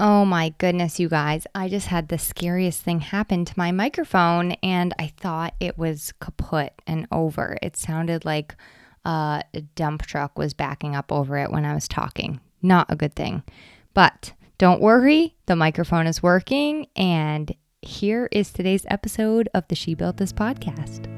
Oh my goodness, you guys. I just had the scariest thing happen to my microphone and I thought it was kaput and over. It sounded like uh, a dump truck was backing up over it when I was talking. Not a good thing. But don't worry, the microphone is working. And here is today's episode of the She Built This podcast.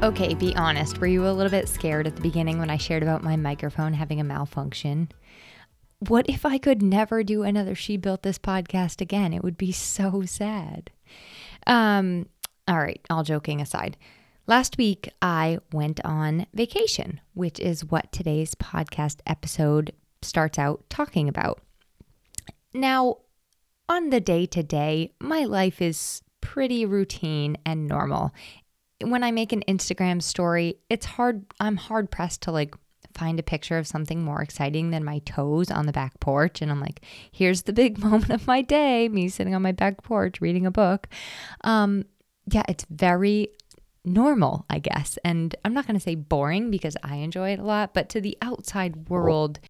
Okay, be honest. Were you a little bit scared at the beginning when I shared about my microphone having a malfunction? What if I could never do another She Built This podcast again? It would be so sad. Um, all right, all joking aside. Last week, I went on vacation, which is what today's podcast episode starts out talking about. Now, on the day to day, my life is pretty routine and normal when I make an Instagram story, it's hard, I'm hard pressed to like find a picture of something more exciting than my toes on the back porch. And I'm like, here's the big moment of my day, me sitting on my back porch reading a book. Um, yeah, it's very normal, I guess. And I'm not going to say boring because I enjoy it a lot, but to the outside world,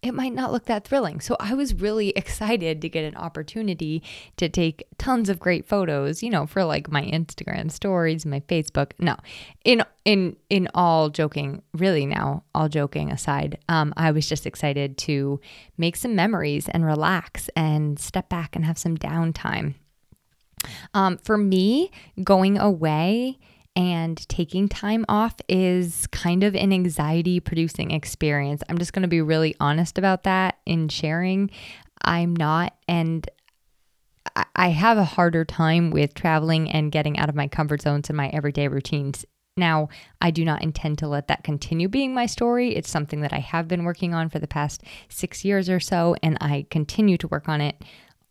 it might not look that thrilling. So I was really excited to get an opportunity to take tons of great photos, you know, for like my Instagram stories, my Facebook. No. In in in all joking, really now, all joking aside, um, I was just excited to make some memories and relax and step back and have some downtime. Um, for me, going away and taking time off is kind of an anxiety producing experience. I'm just going to be really honest about that in sharing. I'm not, and I have a harder time with traveling and getting out of my comfort zones and my everyday routines. Now, I do not intend to let that continue being my story. It's something that I have been working on for the past six years or so, and I continue to work on it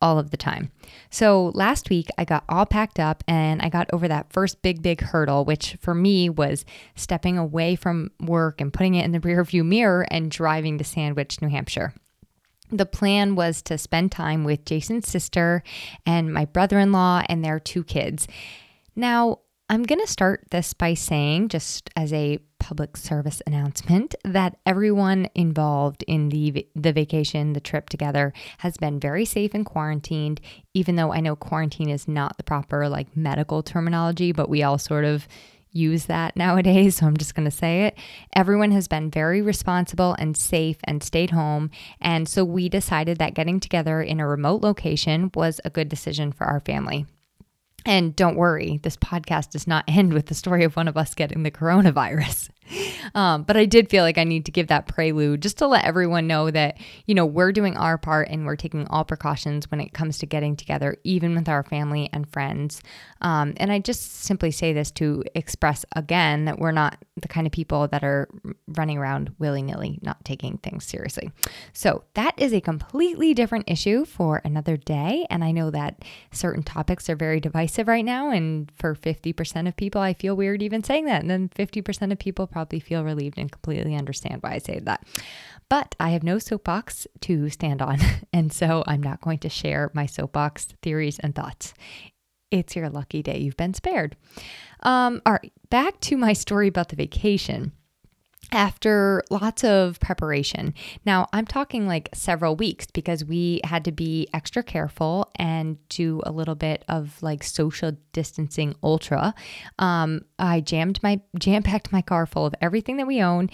all of the time. So last week, I got all packed up and I got over that first big, big hurdle, which for me was stepping away from work and putting it in the rearview mirror and driving to Sandwich, New Hampshire. The plan was to spend time with Jason's sister and my brother in law and their two kids. Now, I'm going to start this by saying, just as a public service announcement, that everyone involved in the the vacation, the trip together, has been very safe and quarantined. Even though I know quarantine is not the proper like medical terminology, but we all sort of use that nowadays, so I'm just going to say it. Everyone has been very responsible and safe and stayed home. And so we decided that getting together in a remote location was a good decision for our family. And don't worry, this podcast does not end with the story of one of us getting the coronavirus. Um, but I did feel like I need to give that prelude just to let everyone know that, you know, we're doing our part and we're taking all precautions when it comes to getting together, even with our family and friends. Um, and I just simply say this to express again that we're not the kind of people that are running around willy nilly, not taking things seriously. So that is a completely different issue for another day. And I know that certain topics are very divisive right now. And for 50% of people, I feel weird even saying that. And then 50% of people probably feel relieved and completely understand why I say that. But I have no soapbox to stand on, and so I'm not going to share my soapbox theories and thoughts. It's your lucky day. You've been spared. Um, all right, back to my story about the vacation after lots of preparation. Now, I'm talking like several weeks because we had to be extra careful and do a little bit of like social distancing ultra. Um, I jammed my jam packed my car full of everything that we own.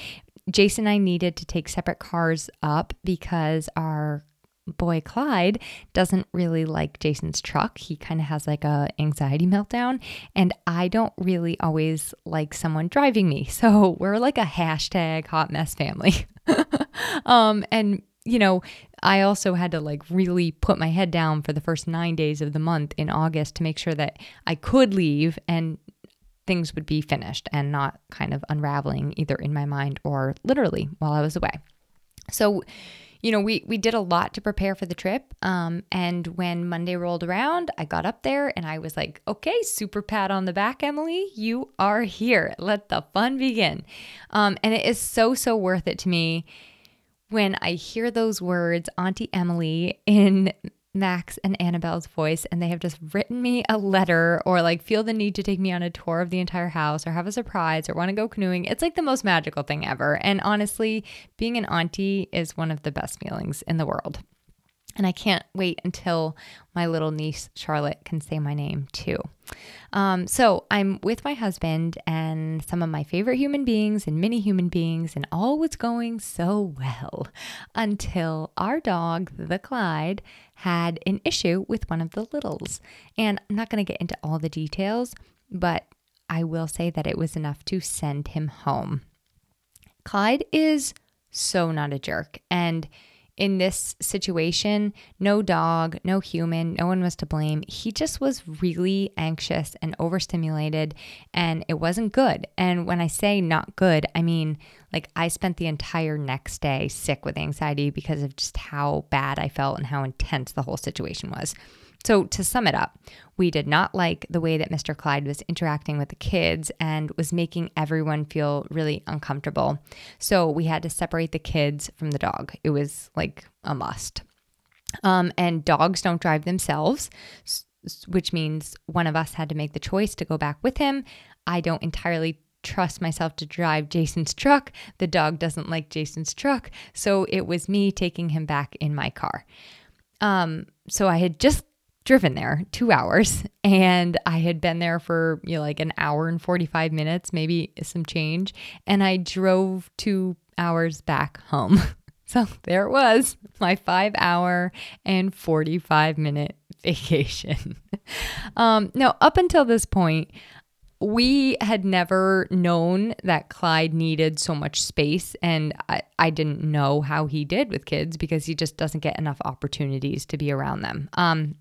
Jason and I needed to take separate cars up because our boy Clyde doesn't really like Jason's truck. He kind of has like a anxiety meltdown and I don't really always like someone driving me. So we're like a hashtag hot mess family. um and you know, I also had to like really put my head down for the first 9 days of the month in August to make sure that I could leave and things would be finished and not kind of unraveling either in my mind or literally while I was away. So you know, we we did a lot to prepare for the trip. Um, and when Monday rolled around, I got up there and I was like, "Okay, super pat on the back, Emily. You are here. Let the fun begin." Um, and it is so so worth it to me when I hear those words, Auntie Emily, in Max and Annabelle's voice, and they have just written me a letter or like feel the need to take me on a tour of the entire house or have a surprise or want to go canoeing. It's like the most magical thing ever. And honestly, being an auntie is one of the best feelings in the world. And I can't wait until my little niece Charlotte can say my name too. Um, so I'm with my husband and some of my favorite human beings and mini human beings, and all was going so well until our dog, the Clyde, had an issue with one of the littles. And I'm not going to get into all the details, but I will say that it was enough to send him home. Clyde is so not a jerk. And in this situation, no dog, no human, no one was to blame. He just was really anxious and overstimulated, and it wasn't good. And when I say not good, I mean like I spent the entire next day sick with anxiety because of just how bad I felt and how intense the whole situation was. So, to sum it up, we did not like the way that Mr. Clyde was interacting with the kids and was making everyone feel really uncomfortable. So, we had to separate the kids from the dog. It was like a must. Um, and dogs don't drive themselves, which means one of us had to make the choice to go back with him. I don't entirely trust myself to drive Jason's truck. The dog doesn't like Jason's truck. So, it was me taking him back in my car. Um, so I had just driven there two hours and I had been there for you know, like an hour and 45 minutes, maybe some change. And I drove two hours back home. So there it was, my five hour and 45 minute vacation. um, now, up until this point, we had never known that Clyde needed so much space, and I, I, didn't know how he did with kids because he just doesn't get enough opportunities to be around them. Um,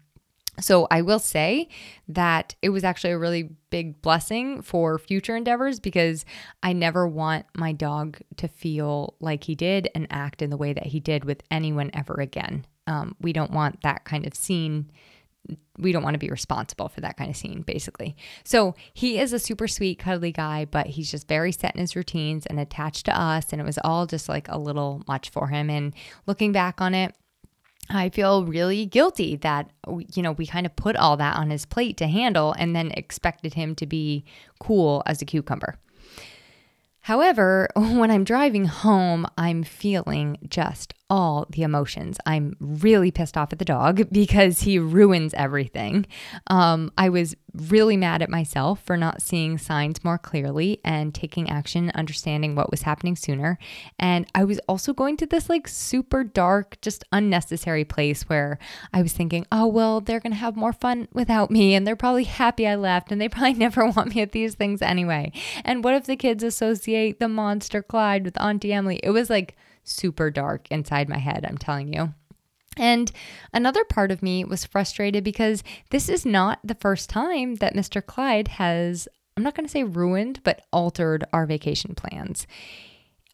so I will say that it was actually a really big blessing for future endeavors because I never want my dog to feel like he did and act in the way that he did with anyone ever again. Um, we don't want that kind of scene. We don't want to be responsible for that kind of scene, basically. So he is a super sweet, cuddly guy, but he's just very set in his routines and attached to us. And it was all just like a little much for him. And looking back on it, I feel really guilty that, you know, we kind of put all that on his plate to handle and then expected him to be cool as a cucumber. However, when I'm driving home, I'm feeling just all the emotions. I'm really pissed off at the dog because he ruins everything. Um, I was really mad at myself for not seeing signs more clearly and taking action, understanding what was happening sooner. And I was also going to this like super dark, just unnecessary place where I was thinking, oh, well, they're going to have more fun without me and they're probably happy I left and they probably never want me at these things anyway. And what if the kids associate the monster Clyde with Auntie Emily? It was like, super dark inside my head, I'm telling you. And another part of me was frustrated because this is not the first time that Mr. Clyde has, I'm not going to say ruined, but altered our vacation plans.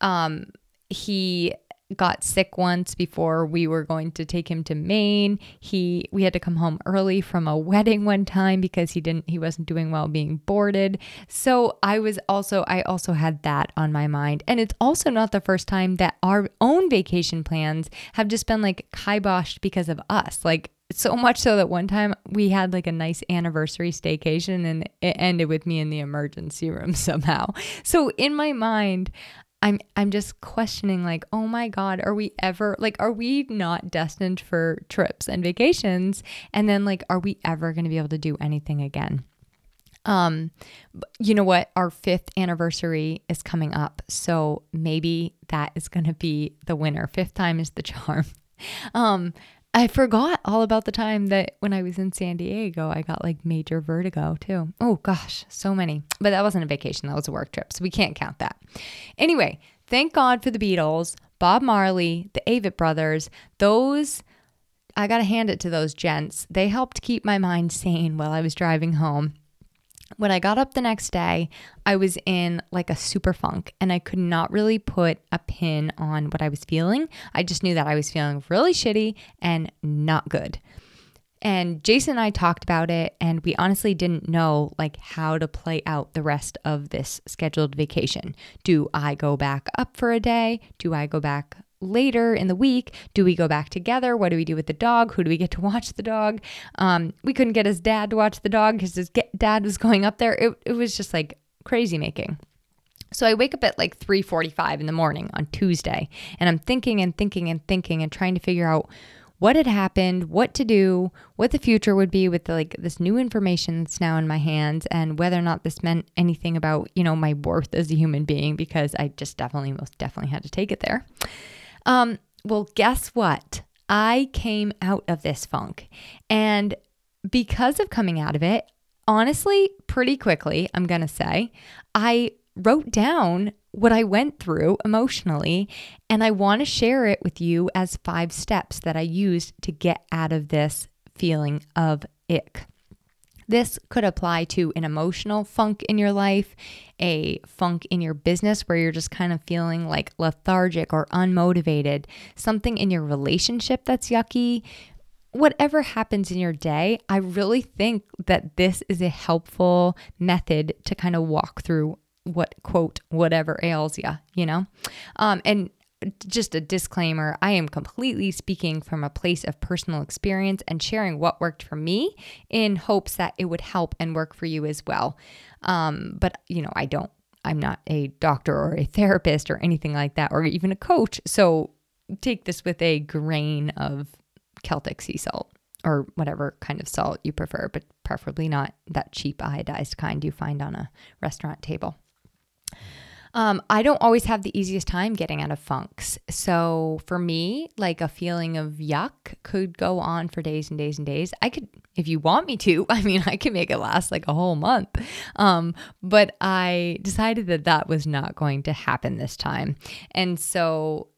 Um, he got sick once before we were going to take him to Maine. He we had to come home early from a wedding one time because he didn't he wasn't doing well being boarded. So I was also I also had that on my mind. And it's also not the first time that our own vacation plans have just been like kiboshed because of us. Like so much so that one time we had like a nice anniversary staycation and it ended with me in the emergency room somehow. So in my mind, I'm I'm just questioning like, "Oh my god, are we ever like are we not destined for trips and vacations and then like are we ever going to be able to do anything again?" Um you know what, our 5th anniversary is coming up. So maybe that is going to be the winner. Fifth time is the charm. Um I forgot all about the time that when I was in San Diego, I got like major vertigo too. Oh gosh, so many. But that wasn't a vacation, that was a work trip. So we can't count that. Anyway, thank God for the Beatles, Bob Marley, the Avett brothers. Those, I got to hand it to those gents. They helped keep my mind sane while I was driving home. When I got up the next day, I was in like a super funk and I could not really put a pin on what I was feeling. I just knew that I was feeling really shitty and not good. And Jason and I talked about it and we honestly didn't know like how to play out the rest of this scheduled vacation. Do I go back up for a day? Do I go back later in the week do we go back together? What do we do with the dog? Who do we get to watch the dog? Um, we couldn't get his dad to watch the dog because his dad was going up there. It, it was just like crazy making. So I wake up at like 3:45 in the morning on Tuesday and I'm thinking and thinking and thinking and trying to figure out what had happened, what to do, what the future would be with the, like this new information that's now in my hands and whether or not this meant anything about, you know, my worth as a human being because I just definitely most definitely had to take it there. Um, well, guess what? I came out of this funk. And because of coming out of it, honestly, pretty quickly, I'm going to say, I wrote down what I went through emotionally, and I want to share it with you as five steps that I used to get out of this feeling of ick. This could apply to an emotional funk in your life, a funk in your business where you're just kind of feeling like lethargic or unmotivated, something in your relationship that's yucky. Whatever happens in your day, I really think that this is a helpful method to kind of walk through what quote whatever ails you, you know? Um, and just a disclaimer I am completely speaking from a place of personal experience and sharing what worked for me in hopes that it would help and work for you as well. Um, but, you know, I don't, I'm not a doctor or a therapist or anything like that, or even a coach. So take this with a grain of Celtic sea salt or whatever kind of salt you prefer, but preferably not that cheap iodized kind you find on a restaurant table. Um, I don't always have the easiest time getting out of funks. So for me, like a feeling of yuck could go on for days and days and days. I could, if you want me to, I mean, I can make it last like a whole month. Um, but I decided that that was not going to happen this time. And so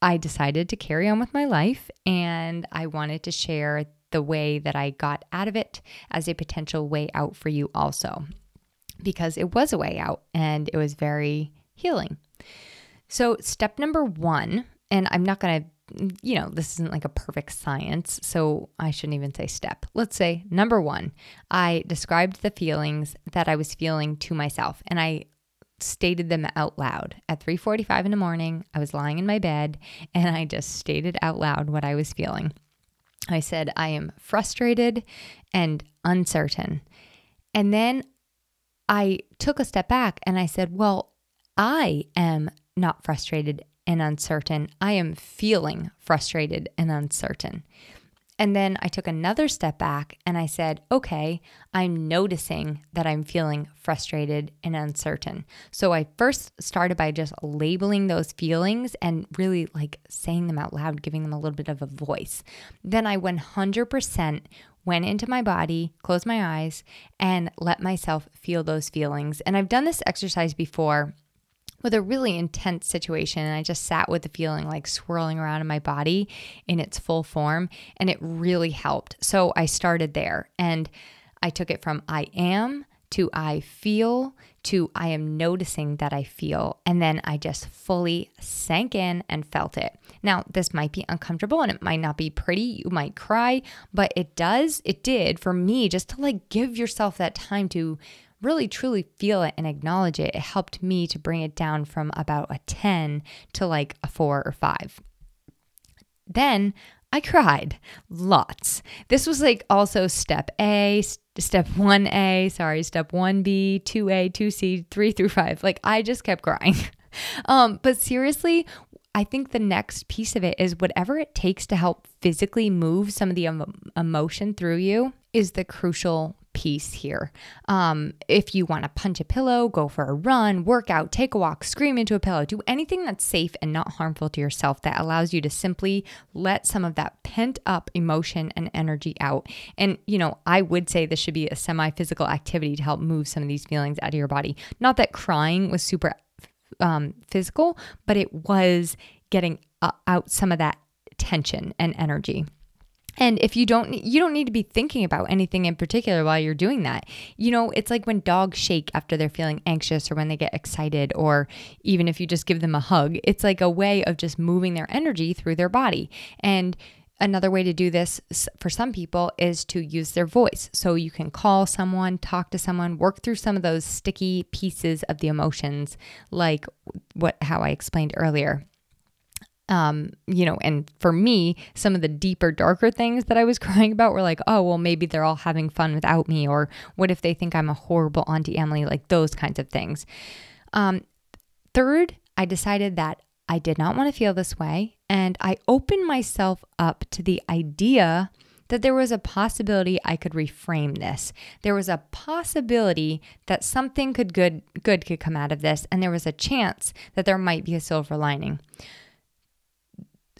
I decided to carry on with my life and I wanted to share the way that I got out of it as a potential way out for you also because it was a way out and it was very healing. So, step number one, and I'm not going to, you know, this isn't like a perfect science, so I shouldn't even say step. Let's say number one, I described the feelings that I was feeling to myself and I stated them out loud at 3:45 in the morning. I was lying in my bed and I just stated out loud what I was feeling. I said I am frustrated and uncertain. And then I took a step back and I said, Well, I am not frustrated and uncertain. I am feeling frustrated and uncertain. And then I took another step back and I said, okay, I'm noticing that I'm feeling frustrated and uncertain. So I first started by just labeling those feelings and really like saying them out loud, giving them a little bit of a voice. Then I 100% went into my body, closed my eyes, and let myself feel those feelings. And I've done this exercise before with a really intense situation and I just sat with the feeling like swirling around in my body in its full form and it really helped. So I started there and I took it from I am to I feel to I am noticing that I feel. And then I just fully sank in and felt it. Now, this might be uncomfortable and it might not be pretty. You might cry, but it does, it did for me just to like give yourself that time to really truly feel it and acknowledge it. It helped me to bring it down from about a 10 to like a four or five. Then I cried lots. This was like also step A, step 1A, sorry, step 1B, 2A, 2C, 3 through 5. Like I just kept crying. um, but seriously, I think the next piece of it is whatever it takes to help physically move some of the emotion through you is the crucial piece here. Um, if you want to punch a pillow, go for a run, work out, take a walk, scream into a pillow, do anything that's safe and not harmful to yourself that allows you to simply let some of that pent up emotion and energy out. And, you know, I would say this should be a semi physical activity to help move some of these feelings out of your body. Not that crying was super um, physical, but it was getting uh, out some of that tension and energy. And if you don't you don't need to be thinking about anything in particular while you're doing that. You know, it's like when dogs shake after they're feeling anxious or when they get excited or even if you just give them a hug. It's like a way of just moving their energy through their body. And Another way to do this for some people is to use their voice. So you can call someone, talk to someone, work through some of those sticky pieces of the emotions, like what how I explained earlier um, you know, and for me, some of the deeper, darker things that I was crying about were like, oh, well, maybe they're all having fun without me, or what if they think I'm a horrible Auntie Emily, like those kinds of things. Um, third, I decided that I did not want to feel this way, and I opened myself up to the idea that there was a possibility I could reframe this. There was a possibility that something could good good could come out of this, and there was a chance that there might be a silver lining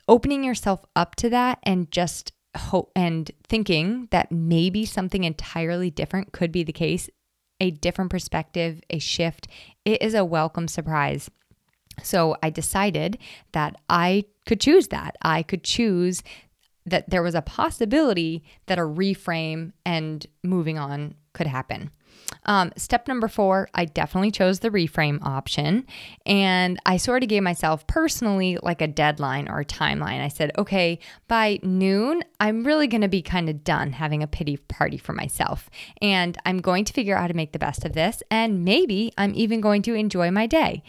opening yourself up to that and just hope and thinking that maybe something entirely different could be the case, a different perspective, a shift, it is a welcome surprise. So I decided that I could choose that. I could choose that there was a possibility that a reframe and moving on could happen. Um, step number four, I definitely chose the reframe option. And I sort of gave myself personally like a deadline or a timeline. I said, okay, by noon, I'm really going to be kind of done having a pity party for myself. And I'm going to figure out how to make the best of this. And maybe I'm even going to enjoy my day.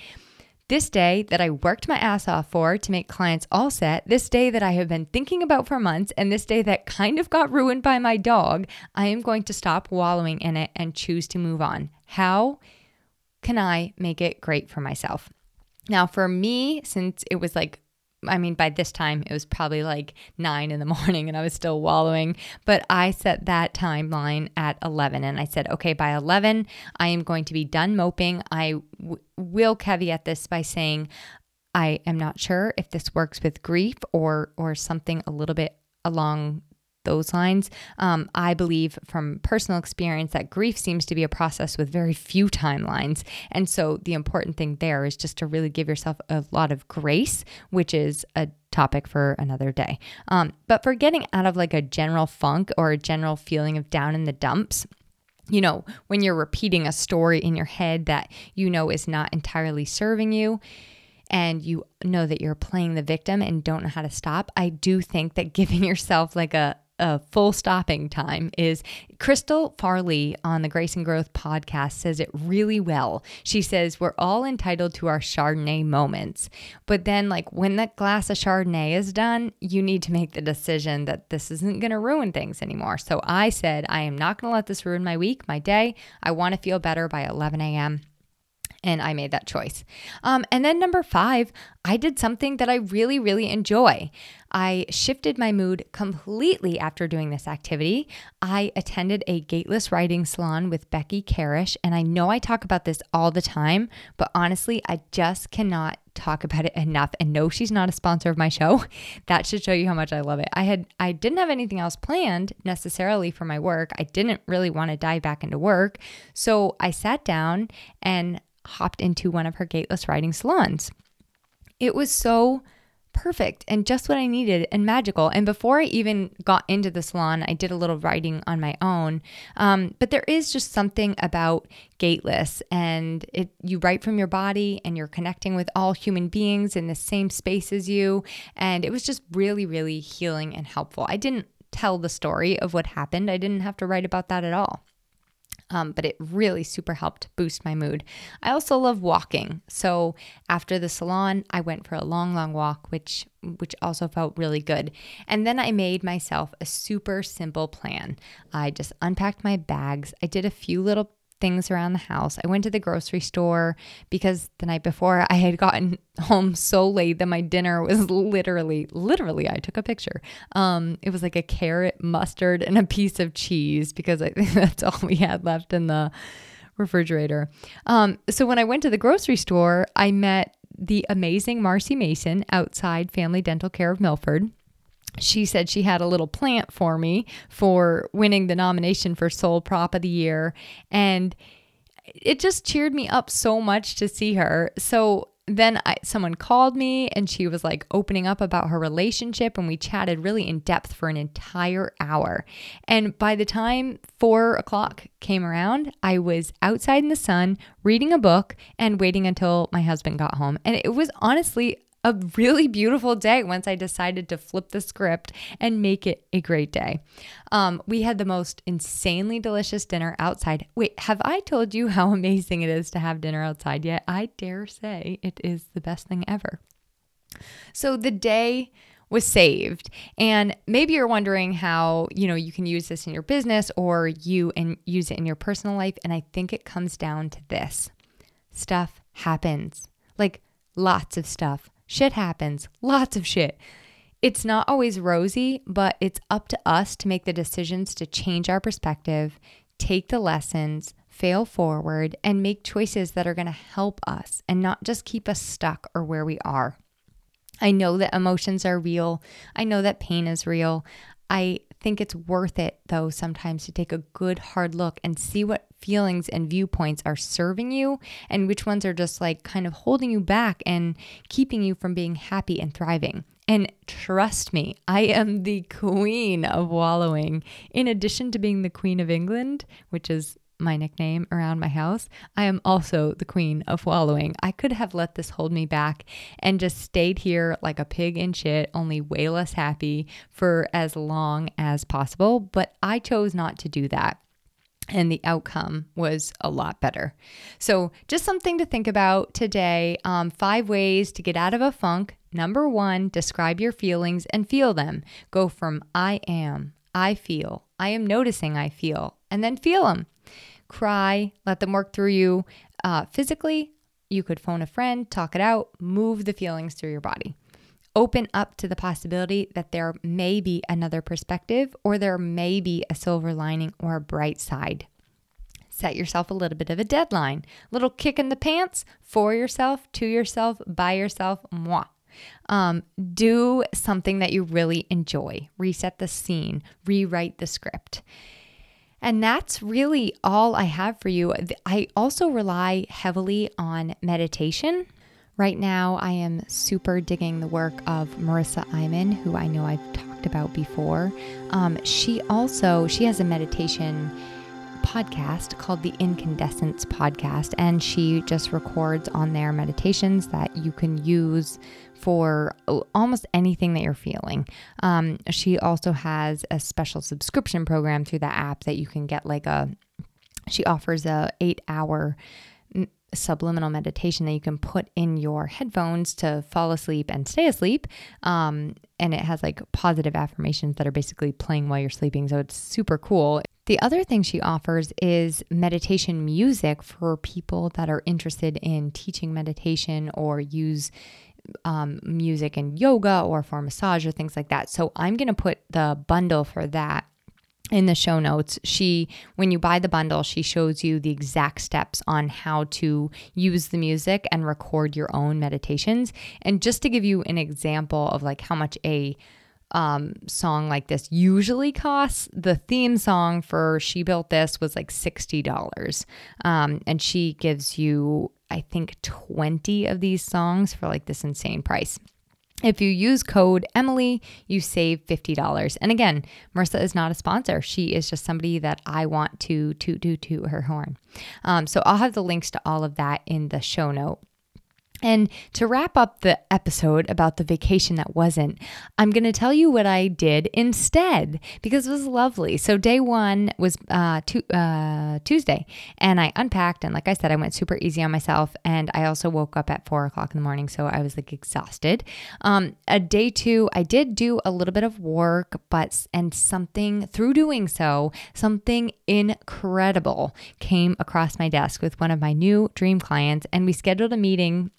This day that I worked my ass off for to make clients all set, this day that I have been thinking about for months, and this day that kind of got ruined by my dog, I am going to stop wallowing in it and choose to move on. How can I make it great for myself? Now, for me, since it was like I mean, by this time it was probably like nine in the morning and I was still wallowing. But I set that timeline at 11 and I said, okay, by 11, I am going to be done moping. I w- will caveat this by saying, I am not sure if this works with grief or or something a little bit along those lines. Um, I believe from personal experience that grief seems to be a process with very few timelines. And so the important thing there is just to really give yourself a lot of grace, which is a topic for another day. Um, but for getting out of like a general funk or a general feeling of down in the dumps, you know, when you're repeating a story in your head that you know is not entirely serving you, and you know that you're playing the victim and don't know how to stop, I do think that giving yourself like a a full stopping time is Crystal Farley on the Grace and Growth podcast says it really well. She says, We're all entitled to our Chardonnay moments. But then, like, when that glass of Chardonnay is done, you need to make the decision that this isn't going to ruin things anymore. So I said, I am not going to let this ruin my week, my day. I want to feel better by 11 a.m and I made that choice. Um, and then number five, I did something that I really, really enjoy. I shifted my mood completely after doing this activity. I attended a gateless writing salon with Becky Karush, and I know I talk about this all the time, but honestly, I just cannot talk about it enough and no she's not a sponsor of my show that should show you how much i love it i had i didn't have anything else planned necessarily for my work i didn't really want to dive back into work so i sat down and hopped into one of her gateless writing salons. It was so perfect and just what I needed and magical. And before I even got into the salon, I did a little writing on my own. Um, but there is just something about gateless, and it you write from your body, and you're connecting with all human beings in the same space as you. And it was just really, really healing and helpful. I didn't tell the story of what happened. I didn't have to write about that at all um, but it really super helped boost my mood. I also love walking. So after the salon, I went for a long, long walk, which which also felt really good. And then I made myself a super simple plan. I just unpacked my bags. I did a few little things around the house. I went to the grocery store because the night before I had gotten home so late that my dinner was literally, literally, I took a picture. Um, it was like a carrot, mustard, and a piece of cheese because I think that's all we had left in the refrigerator. Um, so when I went to the grocery store, I met the amazing Marcy Mason outside Family Dental Care of Milford she said she had a little plant for me for winning the nomination for Sole Prop of the Year. And it just cheered me up so much to see her. So then I, someone called me and she was like opening up about her relationship, and we chatted really in depth for an entire hour. And by the time four o'clock came around, I was outside in the sun reading a book and waiting until my husband got home. And it was honestly a really beautiful day once I decided to flip the script and make it a great day. Um, we had the most insanely delicious dinner outside. Wait, have I told you how amazing it is to have dinner outside yet? I dare say it is the best thing ever. So the day was saved. And maybe you're wondering how, you know, you can use this in your business or you and use it in your personal life. And I think it comes down to this. Stuff happens. Like lots of stuff Shit happens, lots of shit. It's not always rosy, but it's up to us to make the decisions to change our perspective, take the lessons, fail forward, and make choices that are going to help us and not just keep us stuck or where we are. I know that emotions are real. I know that pain is real. I think it's worth it, though, sometimes to take a good hard look and see what feelings and viewpoints are serving you and which ones are just like kind of holding you back and keeping you from being happy and thriving. And trust me, I am the queen of wallowing. In addition to being the queen of England, which is my nickname around my house, I am also the queen of wallowing. I could have let this hold me back and just stayed here like a pig in shit, only way less happy for as long as possible, but I chose not to do that. And the outcome was a lot better. So, just something to think about today. Um, five ways to get out of a funk. Number one, describe your feelings and feel them. Go from I am, I feel, I am noticing I feel, and then feel them cry, let them work through you uh, physically. You could phone a friend, talk it out, move the feelings through your body. Open up to the possibility that there may be another perspective or there may be a silver lining or a bright side. Set yourself a little bit of a deadline, little kick in the pants for yourself, to yourself, by yourself, moi. Um, do something that you really enjoy. Reset the scene, rewrite the script. And that's really all I have for you. I also rely heavily on meditation. Right now, I am super digging the work of Marissa Iman, who I know I've talked about before. Um, she also she has a meditation podcast called the Incandescence Podcast, and she just records on there meditations that you can use for almost anything that you're feeling. Um, she also has a special subscription program through the app that you can get like a. She offers a eight hour subliminal meditation that you can put in your headphones to fall asleep and stay asleep. Um, and it has like positive affirmations that are basically playing while you're sleeping. So it's super cool. The other thing she offers is meditation music for people that are interested in teaching meditation or use um, music and yoga or for massage or things like that. So I'm going to put the bundle for that in the show notes she when you buy the bundle she shows you the exact steps on how to use the music and record your own meditations and just to give you an example of like how much a um, song like this usually costs the theme song for she built this was like $60 um, and she gives you I think 20 of these songs for like this insane price. If you use code Emily, you save $50. And again, Marissa is not a sponsor. She is just somebody that I want to toot toot toot her horn. Um, so I'll have the links to all of that in the show note. And to wrap up the episode about the vacation that wasn't, I'm going to tell you what I did instead because it was lovely. So, day one was uh, uh, Tuesday, and I unpacked. And like I said, I went super easy on myself. And I also woke up at four o'clock in the morning. So, I was like exhausted. Um, a day two, I did do a little bit of work, but, and something through doing so, something incredible came across my desk with one of my new dream clients. And we scheduled a meeting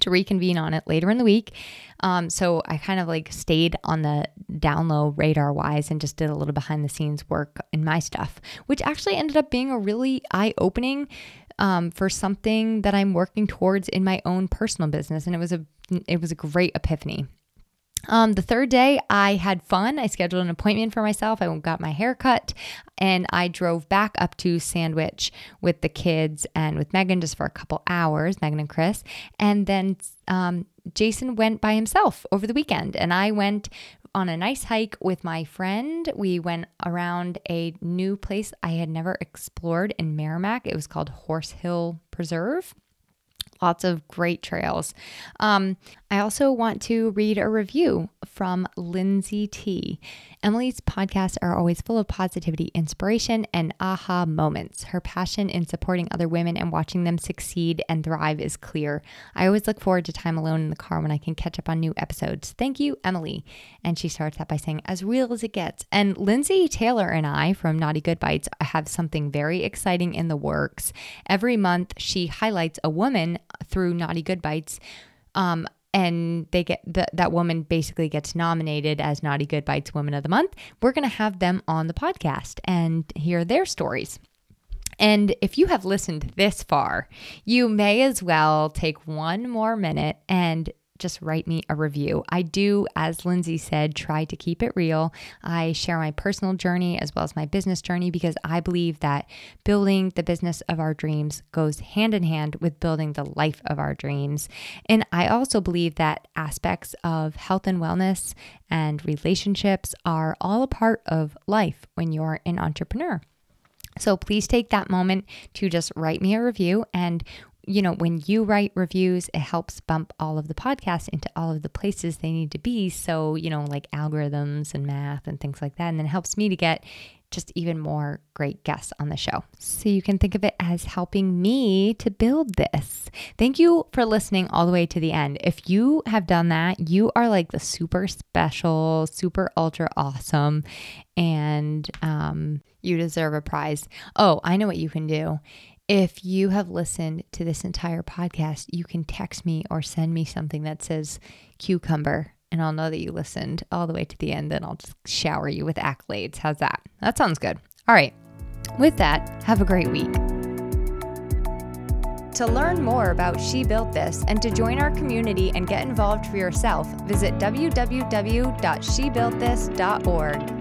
to reconvene on it later in the week. Um, so I kind of like stayed on the down low radar wise and just did a little behind the scenes work in my stuff, which actually ended up being a really eye opening um, for something that I'm working towards in my own personal business. And it was a it was a great epiphany. Um, the third day, I had fun. I scheduled an appointment for myself. I got my hair cut and I drove back up to Sandwich with the kids and with Megan just for a couple hours, Megan and Chris. And then um, Jason went by himself over the weekend, and I went on a nice hike with my friend. We went around a new place I had never explored in Merrimack. It was called Horse Hill Preserve lots of great trails. Um, I also want to read a review from Lindsay T. Emily's podcasts are always full of positivity, inspiration, and aha moments. Her passion in supporting other women and watching them succeed and thrive is clear. I always look forward to time alone in the car when I can catch up on new episodes. Thank you, Emily. And she starts that by saying, as real as it gets. And Lindsay Taylor and I from Naughty Good Bites have something very exciting in the works. Every month, she highlights a woman through Naughty Good Bites. Um, and they get the, that woman basically gets nominated as Naughty Good Bites Woman of the Month. We're going to have them on the podcast and hear their stories. And if you have listened this far, you may as well take one more minute and just write me a review. I do, as Lindsay said, try to keep it real. I share my personal journey as well as my business journey because I believe that building the business of our dreams goes hand in hand with building the life of our dreams. And I also believe that aspects of health and wellness and relationships are all a part of life when you're an entrepreneur. So please take that moment to just write me a review. And you know, when you write reviews, it helps bump all of the podcasts into all of the places they need to be. So, you know, like algorithms and math and things like that. And then it helps me to get just even more great guests on the show. So you can think of it as helping me to build this. Thank you for listening all the way to the end. If you have done that, you are like the super special, super ultra awesome, and um, you deserve a prize. Oh, I know what you can do if you have listened to this entire podcast, you can text me or send me something that says cucumber, and I'll know that you listened all the way to the end. and I'll just shower you with accolades. How's that? That sounds good. All right. With that, have a great week. To learn more about She Built This and to join our community and get involved for yourself, visit www.shebuiltthis.org.